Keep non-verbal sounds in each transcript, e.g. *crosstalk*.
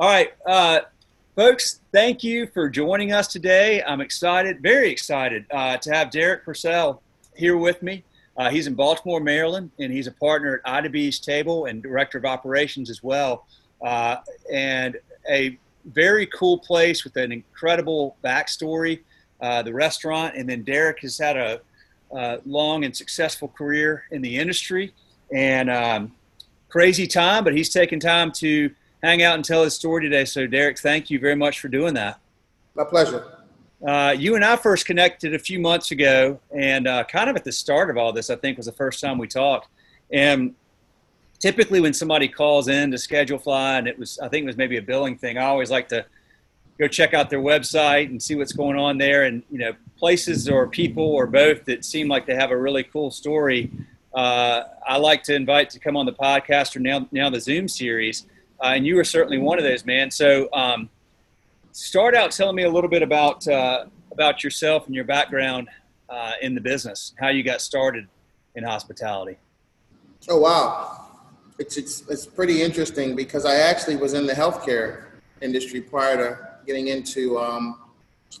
All right, uh, folks, thank you for joining us today. I'm excited, very excited, uh, to have Derek Purcell here with me. Uh, he's in Baltimore, Maryland, and he's a partner at Ida B's Table and director of operations as well. Uh, and a very cool place with an incredible backstory, uh, the restaurant. And then Derek has had a long and successful career in the industry and um, crazy time, but he's taken time to hang out and tell his story today. So, Derek, thank you very much for doing that. My pleasure. Uh, you and I first connected a few months ago, and uh, kind of at the start of all this, I think was the first time we talked. And typically, when somebody calls in to Schedulefly, and it was, I think it was maybe a billing thing, I always like to go check out their website and see what's going on there. And you know, places or people or both that seem like they have a really cool story. Uh, I like to invite to come on the podcast or now now the Zoom series, uh, and you were certainly one of those, man. So. Um, start out telling me a little bit about uh, about yourself and your background uh, in the business, how you got started in hospitality. Oh wow, it's it's it's pretty interesting because I actually was in the healthcare industry prior to getting into um,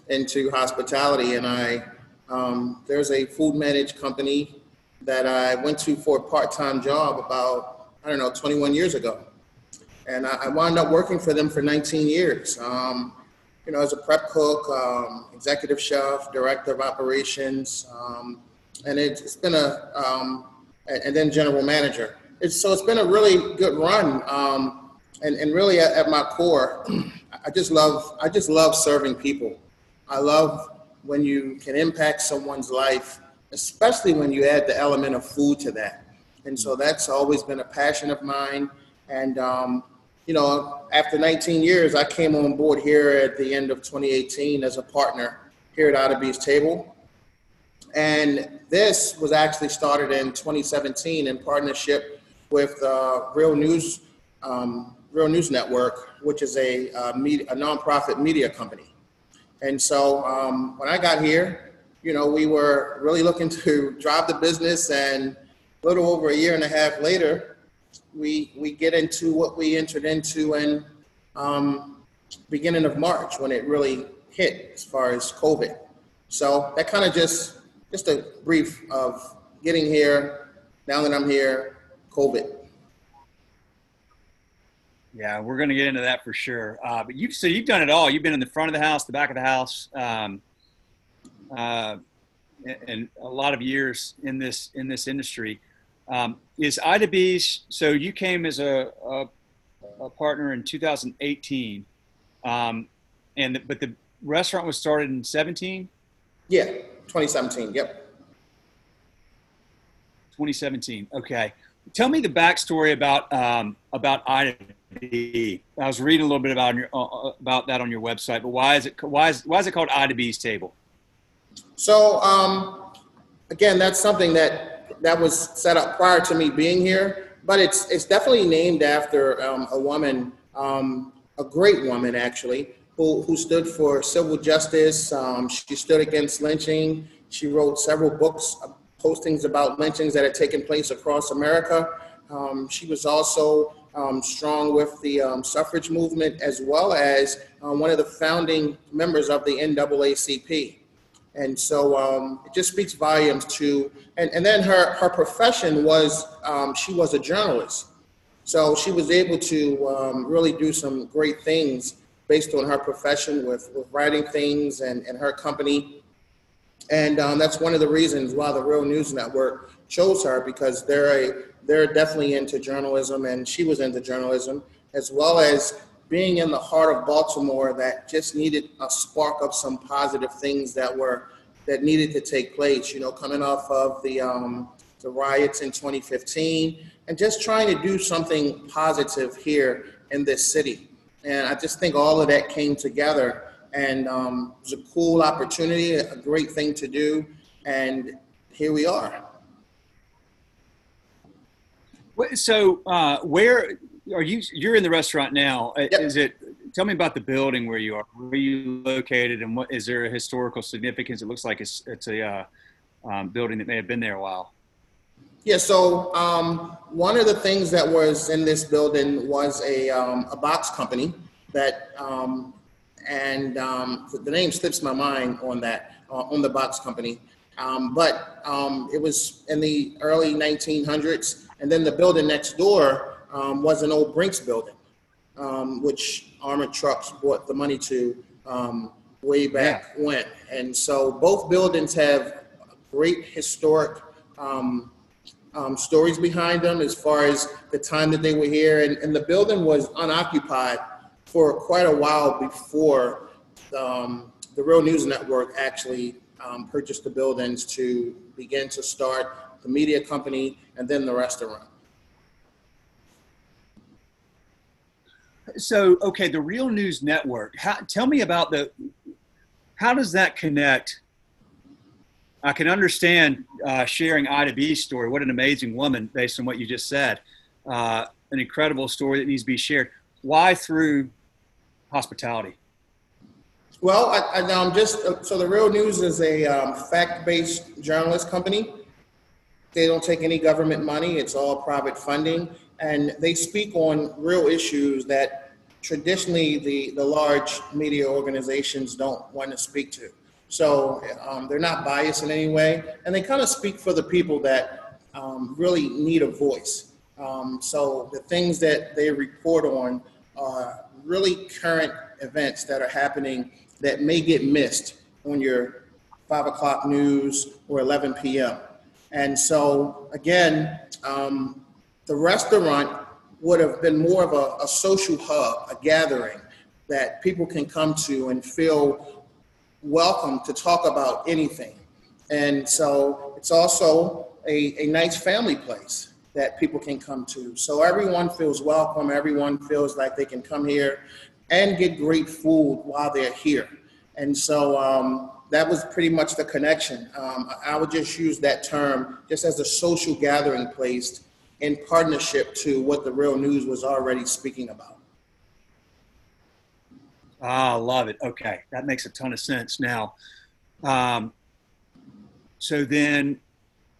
into hospitality, and I um, there's a food managed company that I went to for a part time job about I don't know 21 years ago, and I, wound up working for them for 19 years. Um, you know, as a prep cook, um, executive chef, director of operations, um, and it's, been a, um, and then general manager. It's, so it's been a really good run. Um, and, and really at, at my core, *clears throat* I just love, I just love serving people. I love when you can impact someone's life, especially when you add the element of food to that. And so that's always been a passion of mine. And um, you know, after 19 years, I came on board here at the end of 2018 as a partner here at Ida B's Table. And this was actually started in 2017 in partnership with uh, Real News, um, Real News Network, which is a, uh, media, a nonprofit media company. And so um, when I got here, you know, we were really looking to *laughs* drive the business, and a little over a year and a half later, we we get into what we entered into in um, beginning of March when it really hit as far as COVID. So that kind of just just a brief of getting here. Now that I'm here, COVID. Yeah, we're going to get into that for sure. Uh, but you've so you've done it all. You've been in the front of the house, the back of the house, um, uh, and, and a lot of years in this in this industry. Um, is Ida B's, so you came as a, a, a partner in 2018, um, and the, but the restaurant was started in 17? Yeah, 2017, yep. 2017, okay. Tell me the backstory about um, about Ida B. I was reading a little bit about your, uh, uh, about that on your website, but why is it why is why is it called Ida B's Table? So um, again, that's something that that was set up prior to me being here, but it's it's definitely named after um, a woman, um, a great woman actually, who who stood for civil justice. Um, she stood against lynching. She wrote several books, uh, postings about lynchings that had taken place across America. Um, she was also um, strong with the um, suffrage movement as well as uh, one of the founding members of the NAACP. And so um, it just speaks volumes to, and, and then her, her profession was, um, she was a journalist. So she was able to um, really do some great things based on her profession with, with writing things and, and her company. And um, that's one of the reasons why the Real News Network chose her because they're, a, they're definitely into journalism and she was into journalism as well as being in the heart of Baltimore that just needed a spark of some positive things that were that needed to take place. You know, coming off of the um, the riots in 2015, and just trying to do something positive here in this city. And I just think all of that came together, and um, it was a cool opportunity, a great thing to do, and here we are. So, uh, where are you? You're in the restaurant now. Uh, yep. Is it? Tell me about the building where you are. Where are you located, and what is there a historical significance? It looks like it's it's a uh, um, building that may have been there a while. Yeah. So um, one of the things that was in this building was a um, a box company, that, um, and um, the name slips my mind on that, uh, on the box company. Um, but um, it was in the early 1900s. And then the building next door um, was an old Brinks building, um, which Armored Trucks bought the money to um, way back when. And so both buildings have great historic um, um, stories behind them as far as the time that they were here. And, and the building was unoccupied for quite a while before um, the Real News Network actually um, purchased the buildings to begin to start the media company and then the restaurant. So, okay, the Real News Network. How, tell me about the. How does that connect? I can understand uh, sharing Ida B's story. What an amazing woman, based on what you just said. Uh, an incredible story that needs to be shared. Why through hospitality? Well, I, I, am just so the Real News is a um, fact-based journalist company. They don't take any government money; it's all private funding, and they speak on real issues that traditionally the the large media organizations don't want to speak to. So um, they're not biased in any way, and they kind of speak for the people that um, really need a voice. Um, so the things that they report on are really current events that are happening that may get missed on your five o'clock news or 11 p.m. And so, again, um, the restaurant would have been more of a, a, social hub, a gathering that people can come to and feel welcome to talk about anything. And so, it's also a, a nice family place that people can come to. So, everyone feels welcome, everyone feels like they can come here and get great food while they're here. And so um, that was pretty much the connection. Um, I would just use that term just as a social gathering place in partnership to what the real news was already speaking about. Ah, love it. Okay, that makes a ton of sense now. Um, so then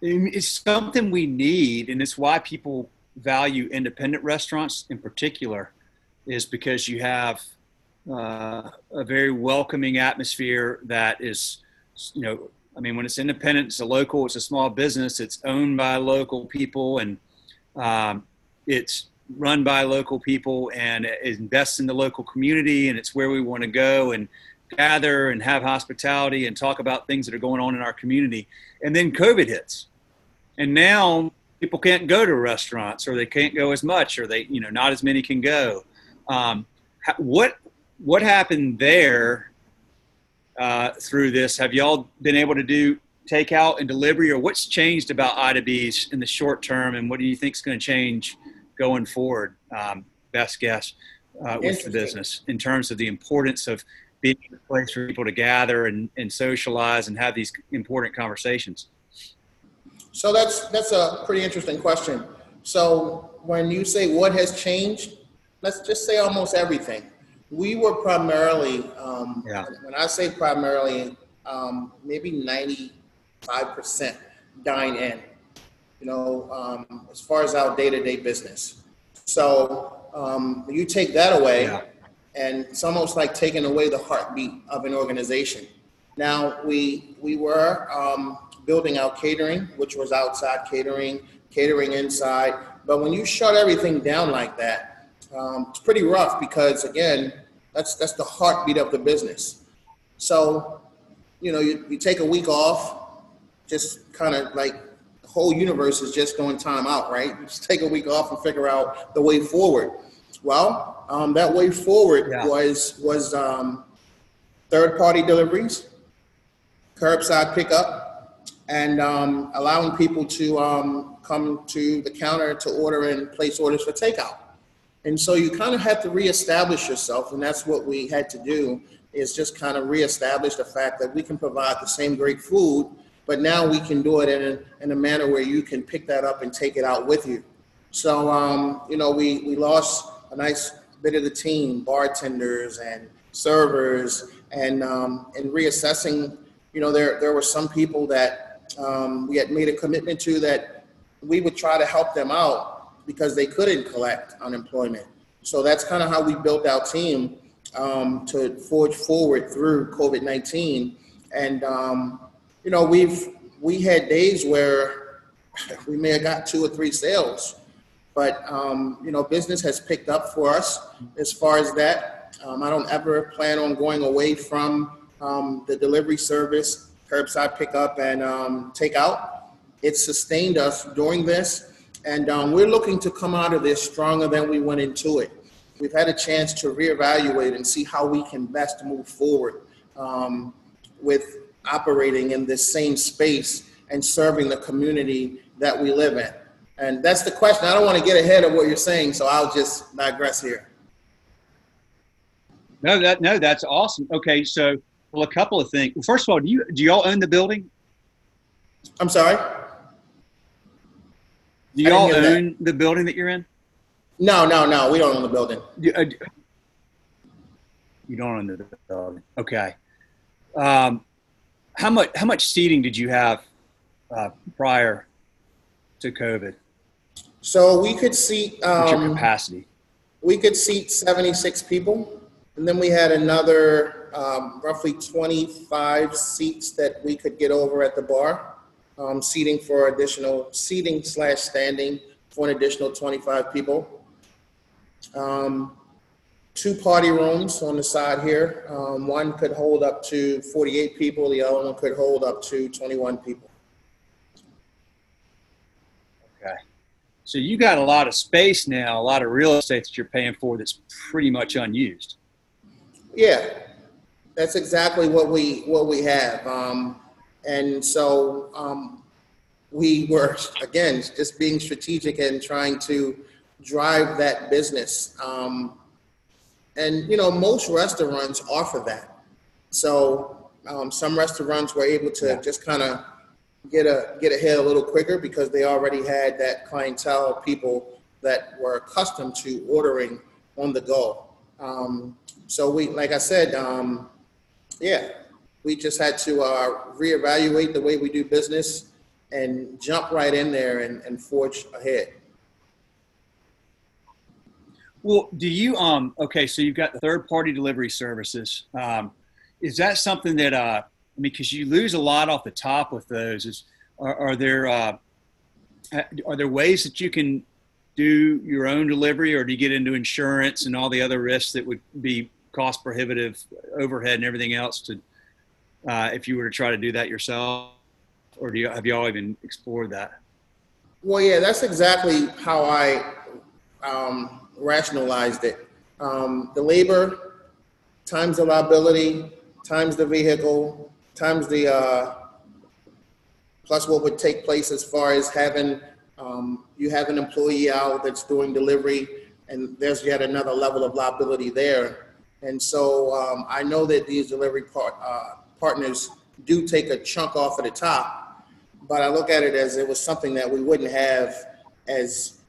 it's something we need, and it's why people value independent restaurants in particular is because you have uh, a very welcoming atmosphere that is, you know, I mean, when it's independent, it's a local, it's a small business, it's owned by local people, and um, it's run by local people, and it invests in the local community, and it's where we want to go and gather and have hospitality and talk about things that are going on in our community. And then COVID hits, and now people can't go to restaurants, or they can't go as much, or they, you know, not as many can go. Um, what what happened there uh, through this? Have y'all been able to do takeout and delivery, or what's changed about Ida B's in the short term, and what do you think is going to change going forward? Um, best guess uh, with the business in terms of the importance of being a place for people to gather and, and socialize and have these important conversations. So that's that's a pretty interesting question. So when you say what has changed, let's just say almost everything. We were primarily, um, yeah. when I say primarily, um, maybe 95% dine in, you know, um, as far as our day to day business. So um, you take that away, yeah. and it's almost like taking away the heartbeat of an organization. Now, we, we were um, building out catering, which was outside catering, catering inside. But when you shut everything down like that, um, it's pretty rough because again, that's that's the heartbeat of the business. So, you know, you, you take a week off, just kind of like the whole universe is just going time out, right? Just take a week off and figure out the way forward. Well, um, that way forward yeah. was was um, third party deliveries, curbside pickup, and um, allowing people to um, come to the counter to order and place orders for takeout. And so you kind of have to reestablish yourself, and that's what we had to do is just kind of reestablish the fact that we can provide the same great food, but now we can do it in a, in a manner where you can pick that up and take it out with you. So, um, you know, we, we lost a nice bit of the team, bartenders and servers, and um, in reassessing, you know, there, there were some people that um, we had made a commitment to that we would try to help them out because they couldn't collect unemployment. So that's kind of how we built our team um, to forge forward through COVID 19. And, um, you know, we've, we had days where *laughs* we may have got two or three sales, but, um, you know, business has picked up for us as far as that. Um, I don't ever plan on going away from um, the delivery service, curbside pickup and um, takeout. It's sustained us during this, and um, we're looking to come out of this stronger than we went into it. We've had a chance to reevaluate and see how we can best move forward um, with operating in this same space and serving the community that we live in. And that's the question. I don't want to get ahead of what you're saying, so I'll just digress here. No, that no, that's awesome. Okay, so well, a couple of things. Well, first of all, do you do y'all own the building? I'm sorry. Do y'all hear that. own the building that you're in? No, no, no. We don't own the building. You, uh, you don't own the building. Okay. Um, how much how much seating did you have uh, prior to COVID? So we could seat. What's your Um, capacity? we could seat 76 people. And then we had another um, roughly 25 seats that we could get over at the bar, um, seating for additional seating slash standing for an additional 25 people. Um, two party rooms on the side here. Um, one could hold up to 48 people. The other one could hold up to 21 people. Okay. So you got a lot of space now, a lot of real estate that you're paying for that's pretty much unused. Yeah, that's exactly what we what we have. Um, and so um, we were again just being strategic and trying to drive that business. Um, and you know, most restaurants offer that. So um, some restaurants were able to Yeah. just kind of get a get ahead a little quicker because they already had that clientele of people that were accustomed to ordering on the go. Um, so we, like I said, um, yeah, we just had to uh, reevaluate the way we do business and jump right in there and, and forge ahead. Well, do you um okay, so you've got the third party delivery services. Um is that something that uh I mean cuz you lose a lot off the top with those is are, are there uh are there ways that you can do your own delivery or do you get into insurance and all the other risks that would be cost prohibitive overhead and everything else to uh, if you were to try to do that yourself or do you have you all even explored that Well, yeah, that's exactly how I um, rationalized it. Um, the labor times the liability times the vehicle times the uh, plus what would take place as far as having um, you have an employee out that's doing delivery and there's yet another level of liability there and so um, i know that these delivery part, uh, partners do take a chunk off at the top but i look at it as it was something that we wouldn't have as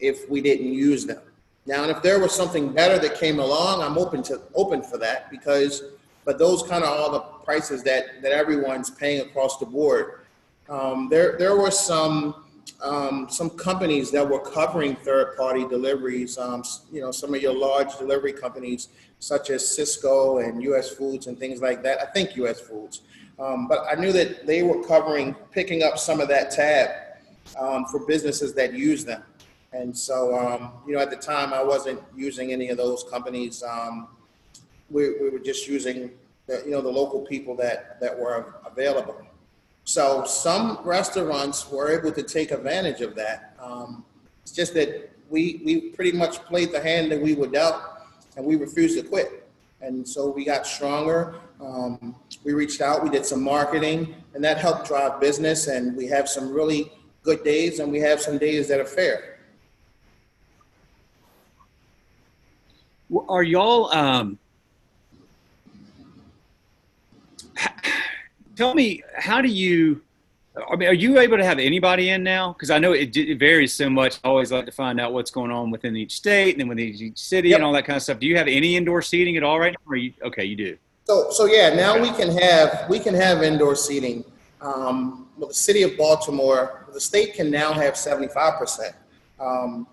if we didn't use them now and if there was something better that came along i'm open to open for that because but those kind of all the prices that that everyone's paying across the board um, there there were some um, some companies that were covering third party deliveries. Um, you know, some of your large delivery companies such as Sysco and U.S. Foods and things like that. I think U.S. Foods, um, but I knew that they were covering picking up some of that tab um, for businesses that use them. And so, um, you know, at the time, I wasn't using any of those companies. Um, we, we were just using, the, you know, the local people that that were available. So some restaurants were able to take advantage of that. Um, it's just that we, we pretty much played the hand that we were dealt and we refused to quit. And so we got stronger. Um, we reached out, we did some marketing and that helped drive business and we have some really good days and we have some days that are fair. Are y'all? Um, *sighs* tell me, how do you? I mean, are you able to have anybody in now? Because I know it, it varies so much. I always like to find out what's going on within each state and then within each city Yep. and all that kind of stuff. Do you have any indoor seating at all right now? Or you, okay, you do. So, so yeah, now we can have, we can have indoor seating. Um, well, the city of Baltimore, the state can now have seventy-five percent. Um,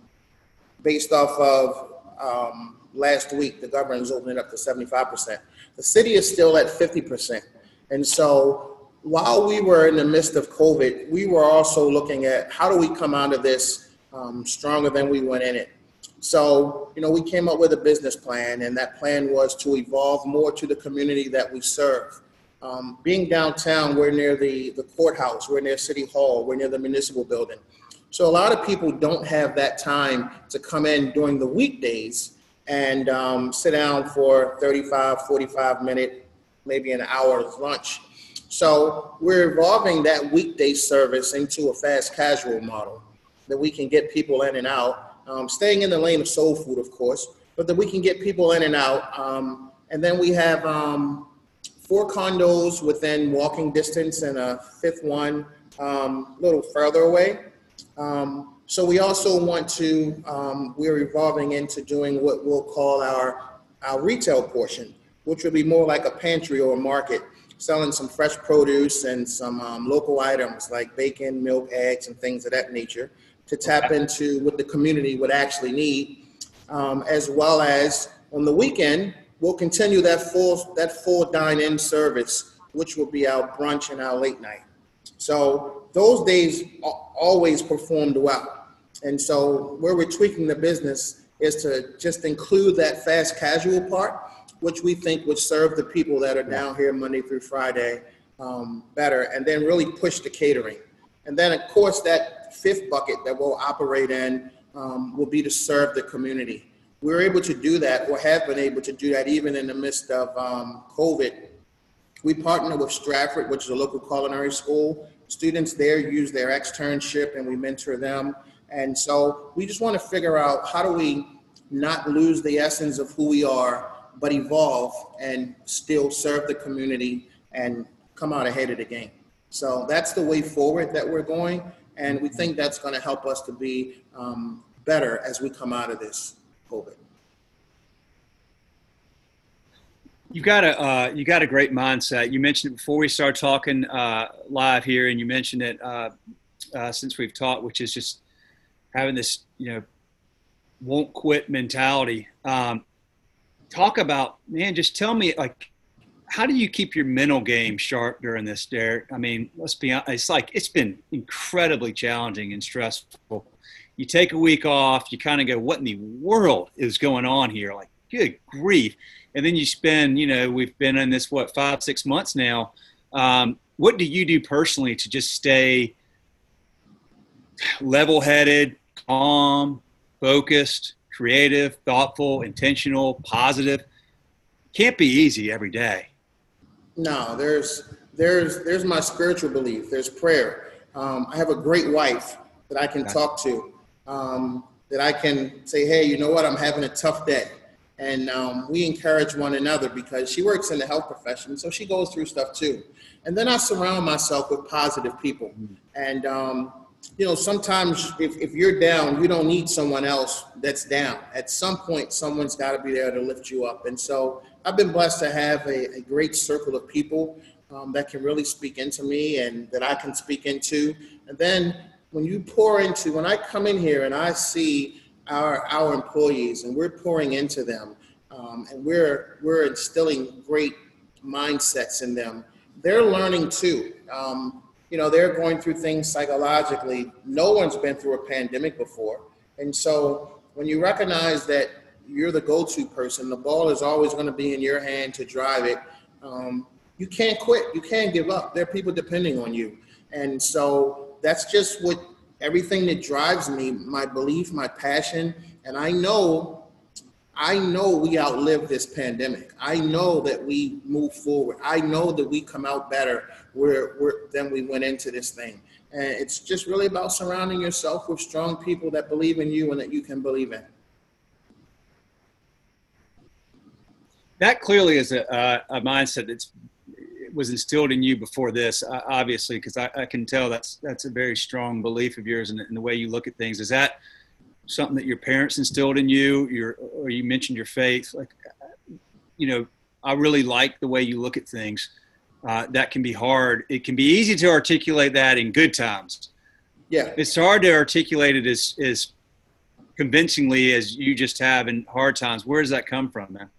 based off of, um, last week, the governor's opened it up to 75%. The city is still at 50%. And so while we were in the midst of COVID, we were also looking at how do we come out of this um, stronger than we went in it. So, you know, we came up with a business plan, and that plan was to evolve more to the community that we serve. Um, being downtown, we're near the, the courthouse, we're near City Hall, we're near the municipal building. So a lot of people don't have that time to come in during the weekdays and um, sit down for 35, 45 minute, maybe an hour's lunch. So we're evolving that weekday service into a fast casual model that we can get people in and out, um, staying in the lane of soul food, of course, but that we can get people in and out. Um, and then we have um, four condos within walking distance and a fifth one um, a little further away. Um, so we also want to, um, we're evolving into doing what we'll call our, our retail portion, which will be more like a pantry or a market, selling some fresh produce and some um, local items like bacon, milk, eggs, and things of that nature to tap into what the community would actually need, um, as well as on the weekend, we'll continue that full, that full dine-in service, which will be our brunch and our late night. So those days always performed well. And so where we're tweaking the business is to just include that fast casual part, which we think would serve the people that are down here Monday through Friday um, better, and then really push the catering. And then, of course, that fifth bucket that we'll operate in um, will be to serve the community. We're able to do that, or have been able to do that, even in the midst of um, COVID. We partner with Stratford, which is a local culinary school. Students there use their externship, and we mentor them. And so we just want to figure out how do we not lose the essence of who we are, but evolve and still serve the community and come out ahead of the game. So that's the way forward that we're going. And we think that's going to help us to be um, better as we come out of this COVID. You got a uh, you got a great mindset. You mentioned it before we start talking uh, live here, and you mentioned it uh, uh since we've talked, which is just having this, you know, won't quit mentality. Um, talk about, man, just tell me, like, how do you keep your mental game sharp during this, Derek? I mean, let's be honest, it's like it's been incredibly challenging and stressful. You take a week off, you kind of go, what in the world is going on here? Like, good grief. And then you spend, you know, we've been in this, what, five, six months now. Um, what do you do personally to just stay level headed, calm, focused, creative, thoughtful, intentional, positive. Can't be easy every day. No, there's there's there's my spiritual belief. There's prayer. Um, I have a great wife that I can talk to. Um, that I can say, hey, you know what? I'm having a tough day, and um, we encourage one another because she works in the health profession, so she goes through stuff too. And then I surround myself with positive people, mm-hmm. and um, you know, sometimes if, if you're down, you don't need someone else that's down. At some point, someone's got to be there to lift you up. And so I've been blessed to have a, a great circle of people um, that can really speak into me and that I can speak into. And then when you pour into, when I come in here and I see our, our employees and we're pouring into them um, and we're, we're instilling great mindsets in them, they're learning too. Um, you know, they're going through things psychologically. No one's been through a pandemic before. And so when you recognize that you're the go-to person, the ball is always going to be in your hand to drive it. Um, you can't quit. You can't give up. There are people depending on you. And so that's just what everything that drives me, my belief, my passion. And I know I know we outlive this pandemic. I know that we move forward. I know that we come out better where, where, than we went into this thing. And it's just really about surrounding yourself with strong people that believe in you and that you can believe in. That clearly is a, a mindset that's was instilled in you before this, uh, obviously, because I, I, can tell that's that's a very strong belief of yours and, in the way you look at things. Is that something that your parents instilled in you your or you mentioned your faith like you know i really like the way you look at things uh, that can be hard it can be easy to articulate that in good times yeah it's hard to articulate it as as convincingly as you just have in hard times. Where does that come from, man?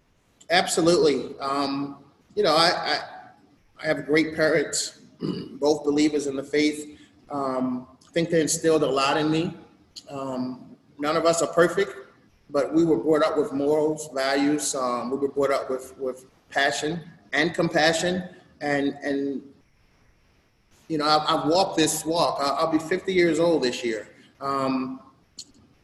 Absolutely. Um, you know, I, I, I have great parents, *clears throat* both believers in the faith. Um, I think they instilled a lot in me. Um, none of us are perfect, but we were brought up with morals, values. Um, we were brought up with, with passion and compassion. And, and you know, I've, I've walked this walk. I'll, I'll, be 50 years old this year. Um,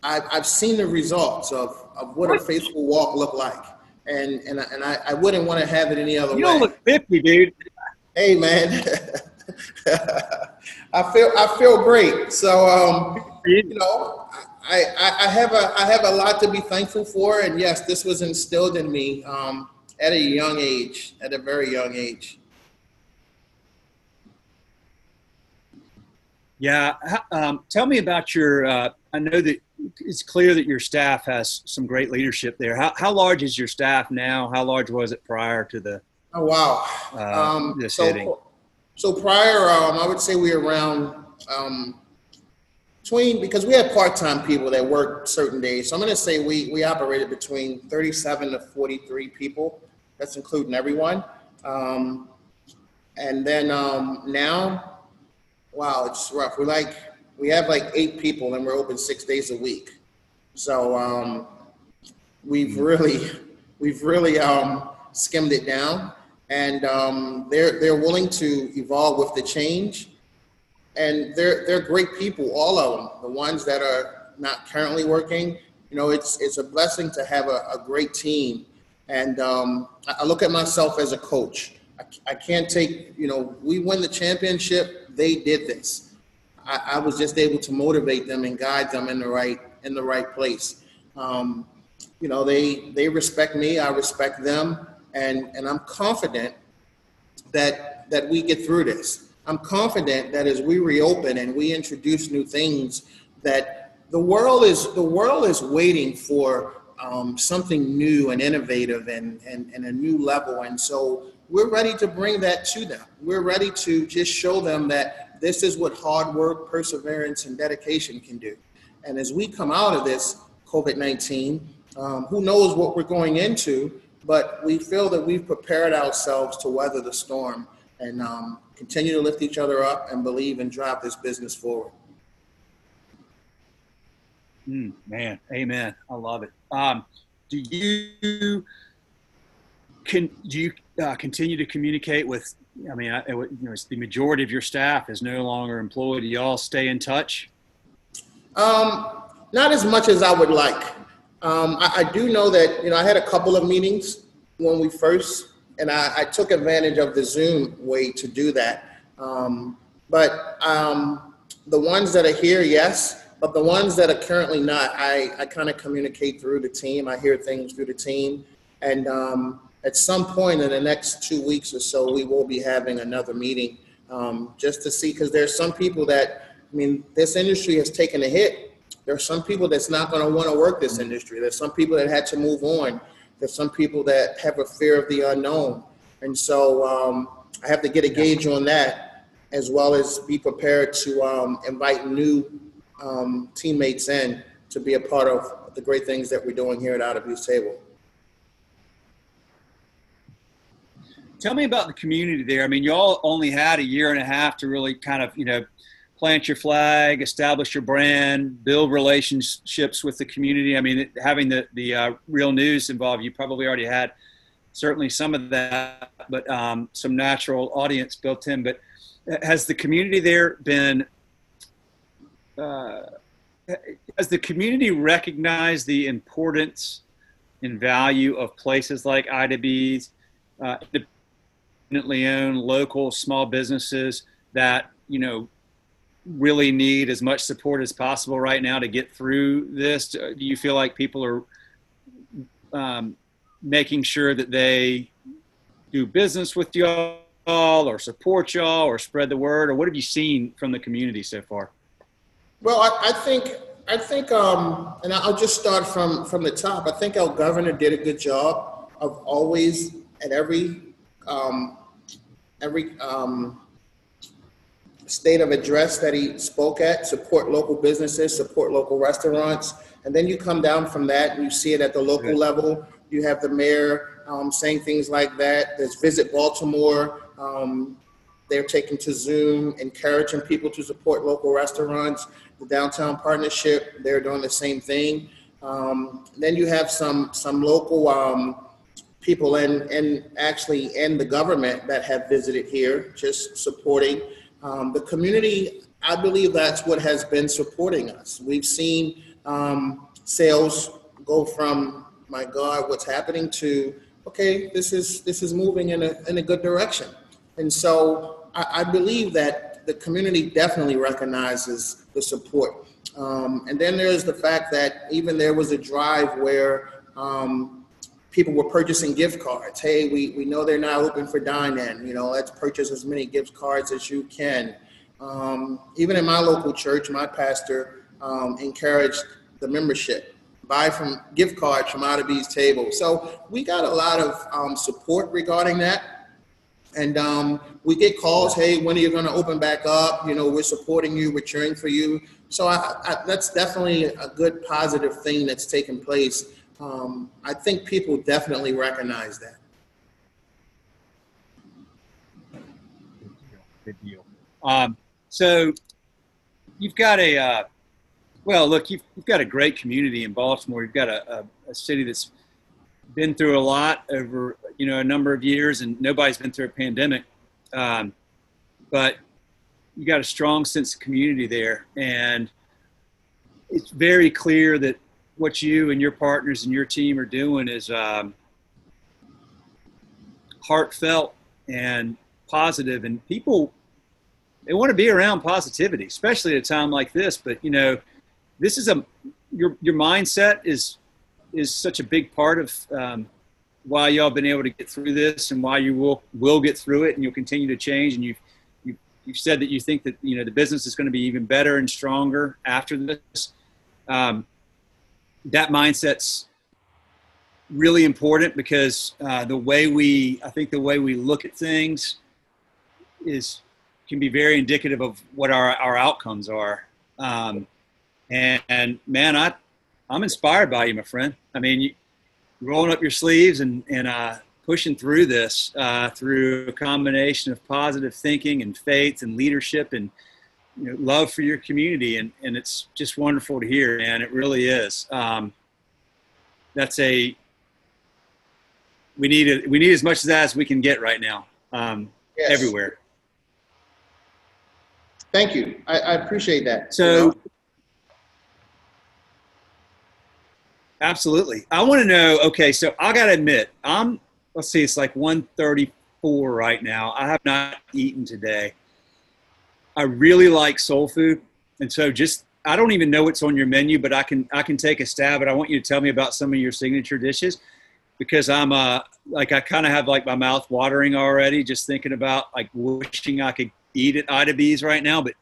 I've, I've seen the results of, of what a faithful walk look like. And, and, and I, I wouldn't want to have it any other you way. You don't look 50, dude. Hey, man. *laughs* I feel I feel great. So um, you know, I, I, I, have a I have a lot to be thankful for, and yes, this was instilled in me um, at a young age, at a very young age. Yeah, um, tell me about your. Uh, I know that it's clear that your staff has some great leadership there. How how large is your staff now? How large was it prior to the? Oh wow! Uh, um, this so, hitting? So prior, um, I would say we were around um, between because we had part-time people that worked certain days. So I'm going to say we we operated between 37 to 43 people. That's including everyone. Um, and then um, now, wow, it's rough. We're like we have like eight people, and we're open six days a week. So um, we've really we've really um, skimmed it down and um, they're they're willing to evolve with the change, and they're they're great people, all of them. The ones that are not currently working, you know, it's it's a blessing to have a, a great team, and um, I look at myself as a coach. I, I can't take, you know, we win the championship. They did this. I, I was just able to motivate them and guide them in the right in the right place. Um, you know, they they respect me. I respect them and, and I'm confident that, that we get through this. I'm confident that as we reopen and we introduce new things, that the world is, the world is waiting for um, something new and innovative and, and, and a new level. And so we're ready to bring that to them. We're ready to just show them that this is what hard work, perseverance, and dedication can do. And as we come out of this COVID 19, um, who knows what we're going into, but we feel that we've prepared ourselves to weather the storm and um, continue to lift each other up and believe and drive this business forward. Mm, man, amen. I love it. Um, do you can do you uh, continue to communicate with? I mean, I, you know, the majority of your staff is no longer employed. Do y'all stay in touch? Um, not as much as I would like. Um, I, I, do know that you know I had a couple of meetings when we first, and I, I took advantage of the Zoom way to do that. Um, but um, the ones that are here, yes, but the ones that are currently not, I, I kind of communicate through the team. I hear things through the team, and um, at some point in the next two weeks or so, we will be having another meeting um, just to see because there's some people that I mean, this industry has taken a hit there are some people that's not going to want to work this industry. There's some people that had to move on. There's some people that have a fear of the unknown. And so um, I have to get a gauge on that as well as be prepared to um, invite new um, teammates in to be a part of the great things that we're doing here at Ida B's Table. Tell me about the community there. I mean, y'all only had a year and a half to really kind of, you know, plant your flag, establish your brand, build relationships with the community. I mean, having the the uh, real news involved, you probably already had certainly some of that, but um, some natural audience built in. But has the community there been? Uh, has the community recognized the importance and value of places like Ida B's, uh, independently owned local small businesses that you know really need as much support as possible right now to get through this? Do you feel like people are um, making sure that they do business with y'all or support y'all or spread the word? Or what have you seen from the community so far? Well, I, I think I think, um, and I'll just start from from the top. I think our governor did a good job of always at every um, every um, state of address that he spoke at, support local businesses, support local restaurants. And then you come down from that and you see it at the local level. You have the mayor um, saying things like that. There's Visit Baltimore. Um, they're taking to Zoom, encouraging people to support local restaurants. The Downtown Partnership, they're doing the same thing. Um, then you have some some local um, people and and actually and the government that have visited here, just supporting um, the community. I believe that's what has been supporting us. We've seen um, sales go from my God, what's happening to okay, this is this is moving in a in a good direction, and so I, I believe that the community definitely recognizes the support. Um, and then there's the fact that even there was a drive where um, people were purchasing gift cards. Hey, we, we know they're not open for dine-in. You know, let's purchase as many gift cards as you can. Um, even in my local church, my pastor um, encouraged the membership buy from gift cards from Ida B's table. So we got a lot of um, support regarding that. And um, we get calls, hey, when are you going to open back up? You know, we're supporting you, we're cheering for you. So I, I, that's definitely a good positive thing that's taken place. Um, I think people definitely recognize that. Good deal. Um, so you've got a uh, well, look, you've, you've, got a great community in Baltimore. You've got a, a, a, city that's been through a lot over you know a number of years, and nobody's been through a pandemic. Um, but you got a strong sense of community there, and it's very clear that what you and your partners and your team are doing is um, heartfelt and positive, and people they want to be around positivity, especially at a time like this. But you know, this is a your your mindset is is such a big part of um, why y'all been able to get through this and why you will will get through it and you'll continue to change and you you you've said that you think that you know the business is going to be even better and stronger after this um, that mindset's really important because uh, the way we I think the way we look at things is can be very indicative of what our, our outcomes are. Um, and, and, man I I'm inspired by you my friend. I mean you rolling up your sleeves and and uh, pushing through this uh, through a combination of positive thinking and faith and leadership and you know, love for your community, and, and it's just wonderful to hear, and it really is. Um, that's a we need it. We need as much of that as we can get right now, um, yes. everywhere. Thank you. I, I appreciate that. So, you know? absolutely. I want to know. Okay, so I got to admit, I'm. Let's see. It's like 1:34 right now. I have not eaten today. I really like soul food, and so just I don't even know what's on your menu, but I can I can take a stab. But I want you to tell me about some of your signature dishes because I'm uh like I kind of have like my mouth watering already just thinking about like wishing I could eat at Ida B's right now. But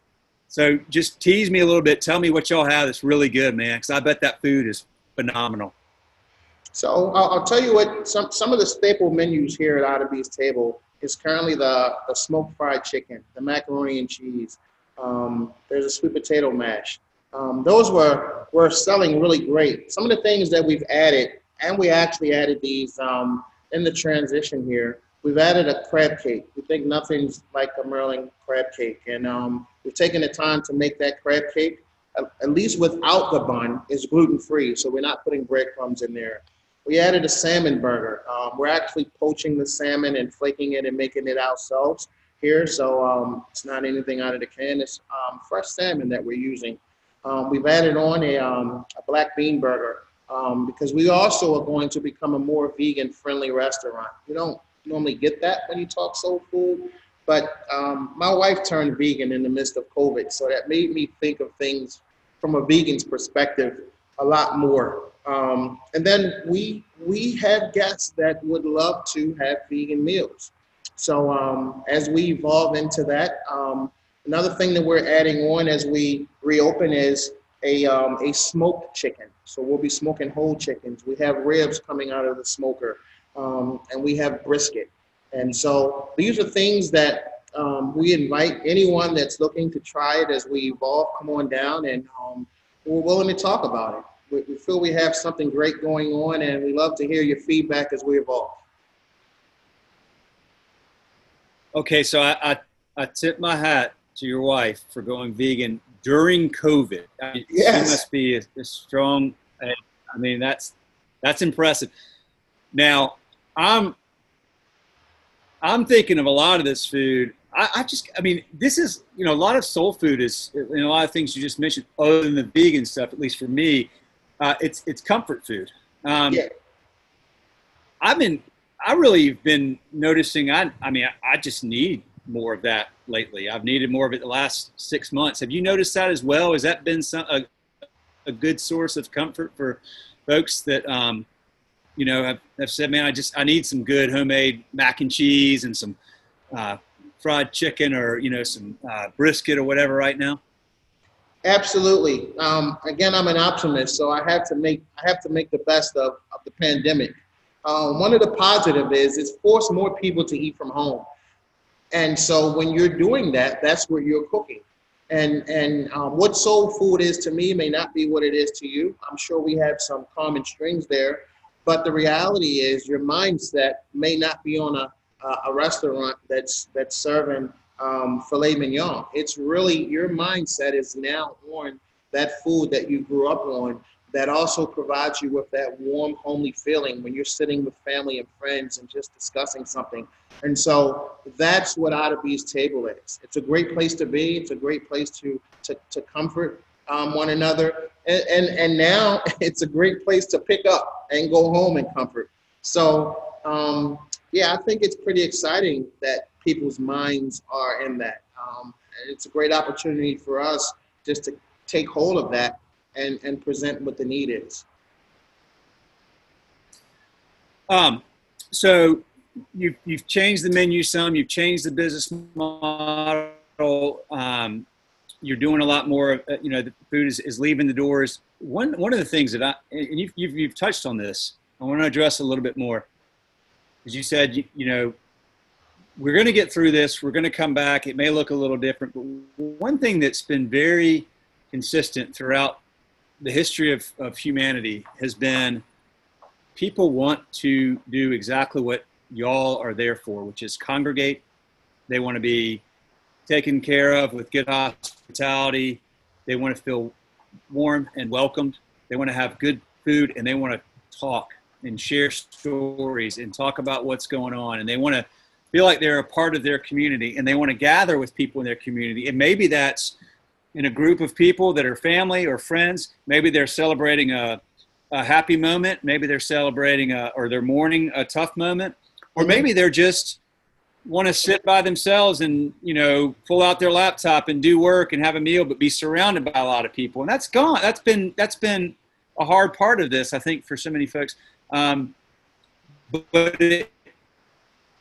so just tease me a little bit. Tell me what y'all have that's really good, man, because I bet that food is phenomenal. So I'll, I'll, tell you what some some of the staple menus here at Ida B's table is currently the, the smoked fried chicken, the macaroni and cheese. Um, there's a sweet potato mash. Um, those were, were selling really great. Some of the things that we've added, and we actually added these um, in the transition here, we've added a crab cake. We think nothing's like a Maryland crab cake. And um, we've taken the time to make that crab cake, at least without the bun, is gluten free. So we're not putting breadcrumbs in there. We added a salmon burger. Um, we're actually poaching the salmon and flaking it and making it ourselves here. So um, it's not anything out of the can. It's um, fresh salmon that we're using. Um, we've added on a, um, a black bean burger um, because we also are going to become a more vegan friendly restaurant. You don't normally get that when you talk soul food, but my wife turned vegan in the midst of COVID. So that made me think of things from a vegan's perspective a lot more. Um, and then we we have guests that would love to have vegan meals. So um, as we evolve into that, um, another thing that we're adding on as we reopen is a um, a smoked chicken. So we'll be smoking whole chickens. We have ribs coming out of the smoker, um, and we have brisket. And so these are things that um, we invite anyone that's looking to try it as we evolve. Come on down, and we're willing to talk about it. We, we feel we have something great going on, and we love to hear your feedback as we evolve. Okay, so I, I, I tip my hat to your wife for going vegan during COVID. I mean, Yes. She must be a, a strong. I mean, that's that's impressive. Now, I'm I'm thinking of a lot of this food. I, I just, I mean, this is you know a lot of soul food is and a lot of things you just mentioned, other than the vegan stuff. At least for me, uh, it's it's comfort food. Um, Yeah. I've been, I really have been noticing. I, I mean, I, I just need more of that lately. I've needed more of it the last six months. Have you noticed that as well? Has that been some a, a good source of comfort for folks that um, you know have, have said, "Man, I just I need some good homemade mac and cheese and some uh, fried chicken or you know some uh, brisket or whatever right now." Absolutely. Um, again, I'm an optimist, so I have to make I have to make the best of, of the pandemic. Um, one of the positive is it's forced more people to eat from home, and so when you're doing that, that's where you're cooking. And and um, what soul food is to me may not be what it is to you. I'm sure we have some common strings there, but the reality is your mindset may not be on a a restaurant that's that's serving um, filet mignon. It's really your mindset is now on that food that you grew up on that also provides you with that warm, homely feeling when you're sitting with family and friends and just discussing something. And so that's what Ida B's table is. It's a great place to be. It's a great place to to, to comfort um, one another. And, and and now *laughs* it's a great place to pick up and go home and comfort. So um, yeah, I think it's pretty exciting that people's minds are in that. Um, it's a great opportunity for us just to take hold of that and, and present what the need is. Um, so you've, you've changed the menu some, you've changed the business model. Um, you're doing a lot more uh, you know, the food is, is leaving the doors. One, one of the things that I, and you've, you've, you've touched on this, I want to address a little bit more. As you said, you, you know, we're going to get through this. We're going to come back. It may look a little different, but one thing that's been very consistent throughout the history of, of humanity has been people want to do exactly what y'all are there for, which is congregate. They want to be taken care of with good hospitality. They want to feel warm and welcomed. They want to have good food and they want to talk and share stories and talk about what's going on. And they want to feel like they're a part of their community and they want to gather with people in their community. And maybe that's in a group of people that are family or friends. Maybe they're celebrating a, a happy moment. Maybe they're celebrating a, or they're mourning a tough moment. Or maybe they're just want to sit by themselves and, you know, pull out their laptop and do work and have a meal, but be surrounded by a lot of people. And that's gone. That's been, that's been a hard part of this, I think, for so many folks. Um, but it,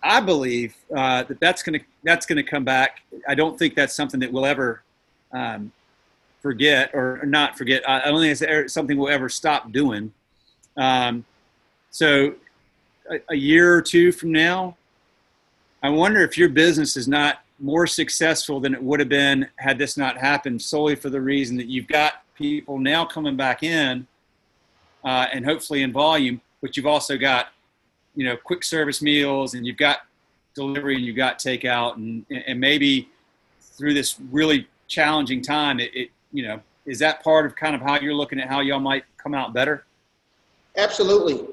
I believe uh, that that's going to that's going to come back. I don't think that's something that we'll ever um, forget or not forget. I don't think it's something we'll ever stop doing. Um, so, a, a, year or two from now, I wonder if your business is not more successful than it would have been had this not happened, solely for the reason that you've got people now coming back in, uh, and hopefully in volume, but you've also got you know quick service meals and you've got delivery and you've got takeout and and maybe through this really challenging time it, it, you know is that part of kind of how you're looking at how y'all might come out better? Absolutely.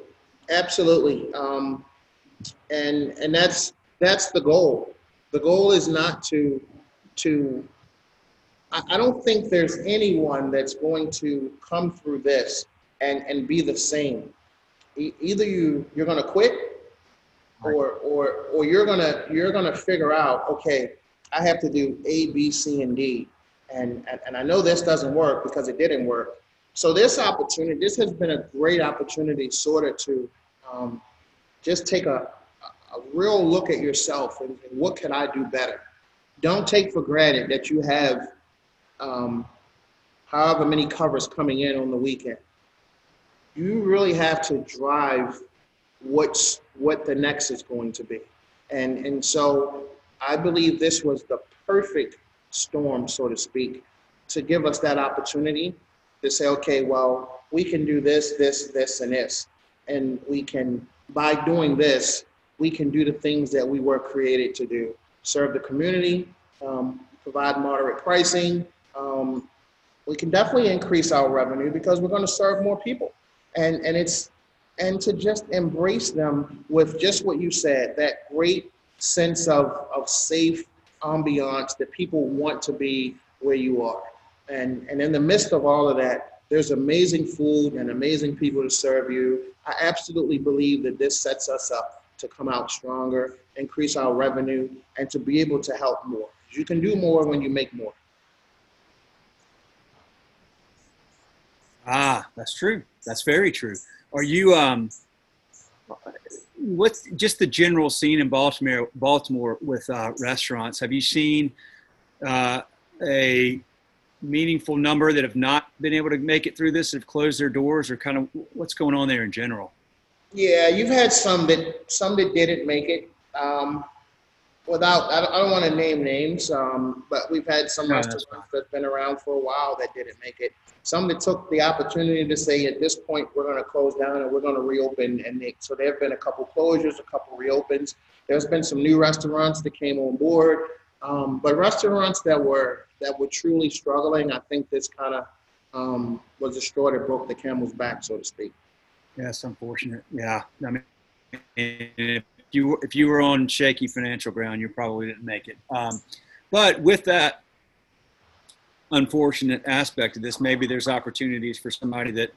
Absolutely. Um, and and that's that's the goal. The goal is not to to I, I don't think there's anyone that's going to come through this and and be the same either you you're going to quit or or or you're going to you're to figure out okay i have to do a b c and d. And, and and i know this doesn't work because it didn't work. So this opportunity this has been a great opportunity sort of to um, just take a, a real look at yourself and, and, what can i do better? Don't take for granted that you have um, however many covers coming in on the weekend you really have to drive what's what the next is going to be. And and so I believe this was the perfect storm, so to speak, to give us that opportunity to say, okay, well, we can do this, this, this, and this. And we can, by doing this, we can do the things that we were created to do serve the community, um, provide moderate pricing. Um, we can definitely increase our revenue because we're going to serve more people. And, and it's and to just embrace them with just what you said that great sense of, of safe ambiance that people want to be where you are. And, and in the midst of all of that, there's amazing food and amazing people to serve you. I absolutely believe that this sets us up to come out stronger, increase our revenue, and to be able to help more. You can do more when you make more. Ah, that's true. That's very true. Are you um what's just the general scene in Baltimore Baltimore with uh, restaurants? Have you seen uh, a meaningful number that have not been able to make it through this, have closed their doors, or kind of what's going on there in general? Yeah, you've had some that some that didn't make it. Um, without, I don't, I don't want to name names, um, but we've had some no, restaurants that've been around for a while that didn't make it. Some that took the opportunity to say, at this point, we're going to close down and we're going to reopen. And they, so there have been a couple closures, a couple reopens. There's been some new restaurants that came on board, um, but restaurants that were that were truly struggling, I think this kind of um, was the straw that broke the camel's back, so to speak. Yeah, it's unfortunate. Yeah, I mean, if you if you were on shaky financial ground, you probably didn't make it. Um, but with that unfortunate aspect of this, maybe there's opportunities for somebody that,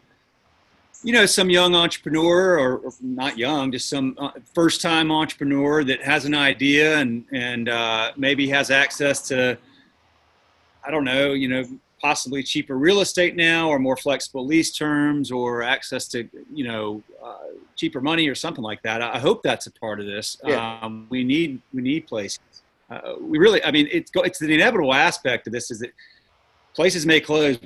you know, some young entrepreneur or, or not young, just some uh, first time entrepreneur that has an idea and and uh, maybe has access to, I don't know, you know, possibly cheaper real estate now or more flexible lease terms or access to you know uh, cheaper money or something like that. I hope that's a part of this. Yeah. um, we need we need places. Uh, we really i mean it's it's the inevitable aspect of this is that places may close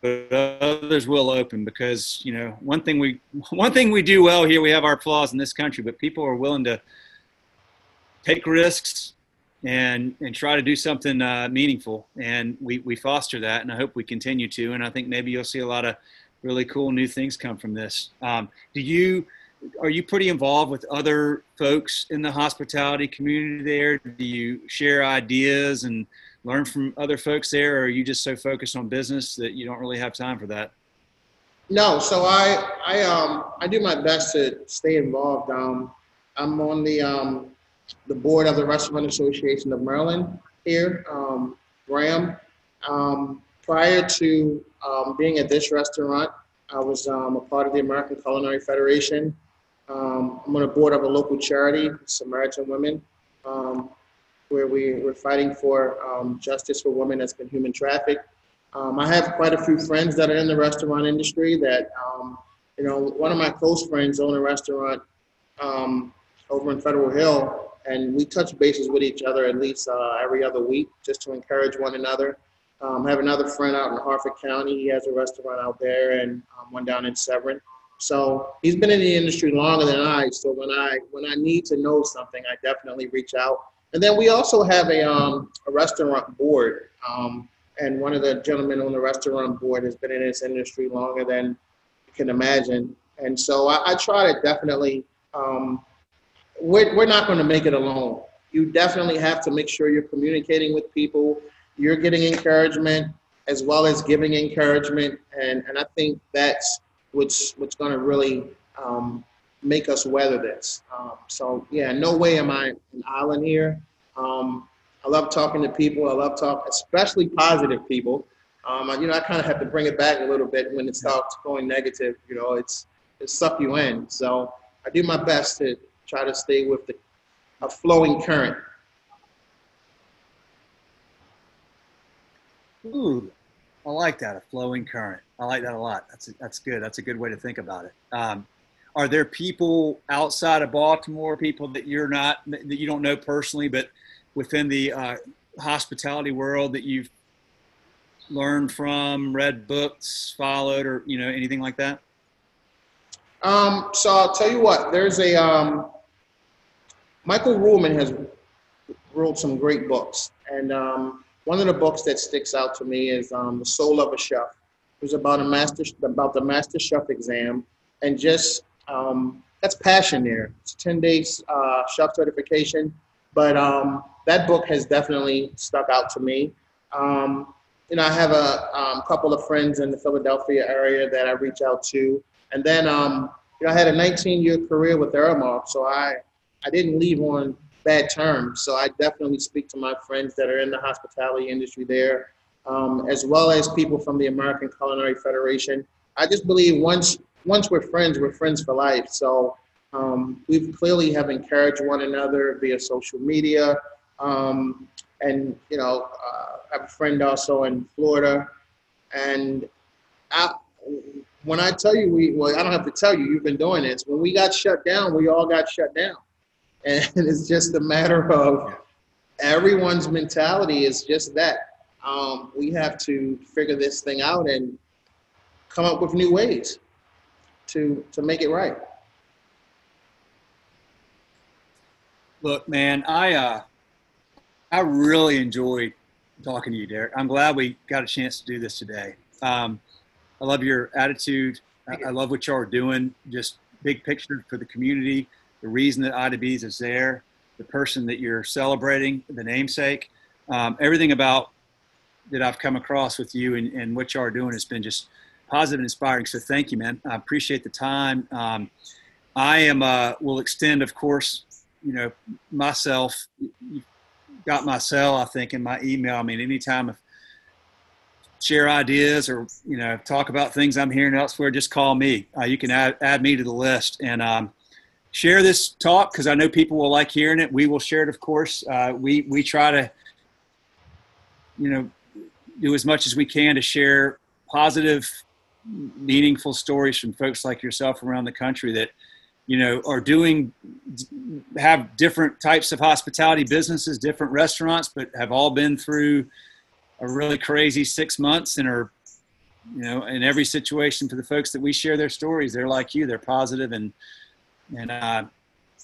but others will open because you know one thing we *laughs* one thing we do well here we have our flaws in this country but people are willing to take risks and and try to do something uh, meaningful. And we we foster that, and I hope we continue to. And I think maybe you'll see a lot of really cool new things come from this. Um, do you? Are you pretty involved with other folks in the hospitality community there? Do you share ideas and learn from other folks there, or are you just so focused on business that you don't really have time for that? No, so I I um I do my best to stay involved. Um, I'm on the um the board of the Restaurant Association of Maryland here, um, Graham. Um, prior to um, being at this restaurant, I was um, a part of the American Culinary Federation. Um, I'm on a board of a local charity, Samaritan Women, um, where we, we're fighting for justice for women that's been human trafficked. I have quite a few friends that are in the restaurant industry that, you know, one of my close friends own a restaurant over in Federal Hill and we touch bases with each other at least uh, every other week just to encourage one another. Um, I have another friend out in Harford County. He has a restaurant out there and um, one down in Severn. So he's been in the industry longer than I. So when I when I need to know something, I definitely reach out. And then we also have a um, a restaurant board. Um, and one of the gentlemen on the restaurant board has been in this industry longer than you can imagine. And so I, I try to definitely um, we're, we're not going to make it alone. You definitely have to make sure you're communicating with people, you're getting encouragement as well as giving encouragement. And, and I think that's what's, what's going to really um, make us weather this. Um, so, yeah, no way am I an island here. Um, I love talking to people. I love talking, especially positive people. Um, you know, I kind of have to bring it back a little bit when it starts going negative. You know, it's it suck you in. So I do my best to try to stay with the, a flowing current. Ooh, I like that, a flowing current. I like that a lot. That's, a, that's good. That's a good way to think about it. Um, are there people outside of Baltimore, people that you're not, that you don't know personally, but within the uh, hospitality world that you've learned from, read books, followed, or, you know, anything like that? Um, so I'll tell you what, there's a, um, Michael Ruhlman has wrote some great books, and um, one of the books that sticks out to me is um, The Soul of a Chef. It was about a master about the master chef exam, and just um, that's passion there. It's ten days uh, chef certification, but um, that book has definitely stuck out to me. Um, you know, I have a um, couple of friends in the Philadelphia area that I reach out to, and then um, you know, I had a 19-year career with Aramark, so I I didn't leave on bad terms. So I definitely speak to my friends that are in the hospitality industry there, um, as well as people from the American Culinary Federation. I just believe once once we're friends, we're friends for life. So um, we clearly have encouraged one another via social media. Um, and, you know, uh, I have a friend also in Florida. And I, when I tell you, we, well, I don't have to tell you, you've been doing this. When we got shut down, we all got shut down. And it's just a matter of everyone's mentality is just that. Um, we have to figure this thing out and come up with new ways to to make it right. Look, man, I uh, I really enjoyed talking to you, Derek. I'm glad we got a chance to do this today. Um, I love your attitude. I, I love what y'all are doing. Just big picture for the community. The reason that Ida B's is there, the person that you're celebrating, the namesake, um, everything about that I've come across with you and, and what y'all are doing has been just positive and inspiring. So thank you, man. I appreciate the time. Um, I am, uh, will extend, of course, you know, myself, you got my cell, I think, in my email. I mean, anytime I share ideas or, you know, talk about things I'm hearing elsewhere, just call me. Uh, you can add, add me to the list and um, share this talk because I know people will like hearing it. We will share it, of course. Uh, we, we try to, you know, do as much as we can to share positive meaningful stories from folks like yourself around the country that you know are doing have different types of hospitality businesses different restaurants but have all been through a really crazy six months and are you know in every situation for the folks that we share their stories they're like you they're positive and and uh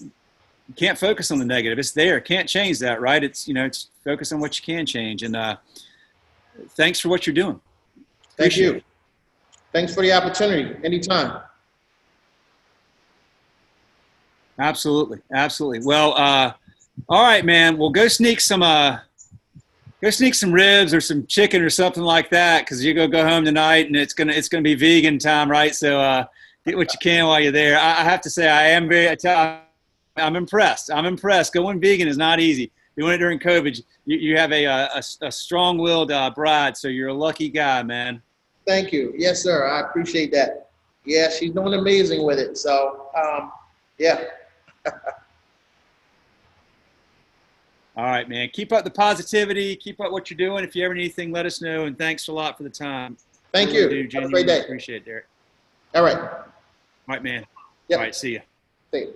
you can't focus on the negative it's there can't change that right it's you know it's focus on what you can change and uh thanks for what you're doing Thank Appreciate you. it. Thanks for the opportunity. Anytime. Absolutely, absolutely. Well, uh, all right, man. Well, go sneak some, uh, go sneak some ribs or some chicken or something like that, because you're gonna go home tonight, and it's gonna it's gonna be vegan time, right? So uh, get what you can while you're there. I, I have to say, I am very, I tell, I'm impressed. I'm impressed. Going vegan is not easy. Doing it during COVID, you, you have a, a, a strong-willed uh, bride, so you're a lucky guy, man. Thank you. Yes, sir. I appreciate that. Yeah, she's doing amazing with it. So, um, yeah. *laughs* All right, man. Keep up the positivity. Keep up what you're doing. If you ever need anything, let us know. And thanks a lot for the time. Thank Really you. do Have a great day. Appreciate it, Derek. All right. All right, man. Yep. All right, see you. See you.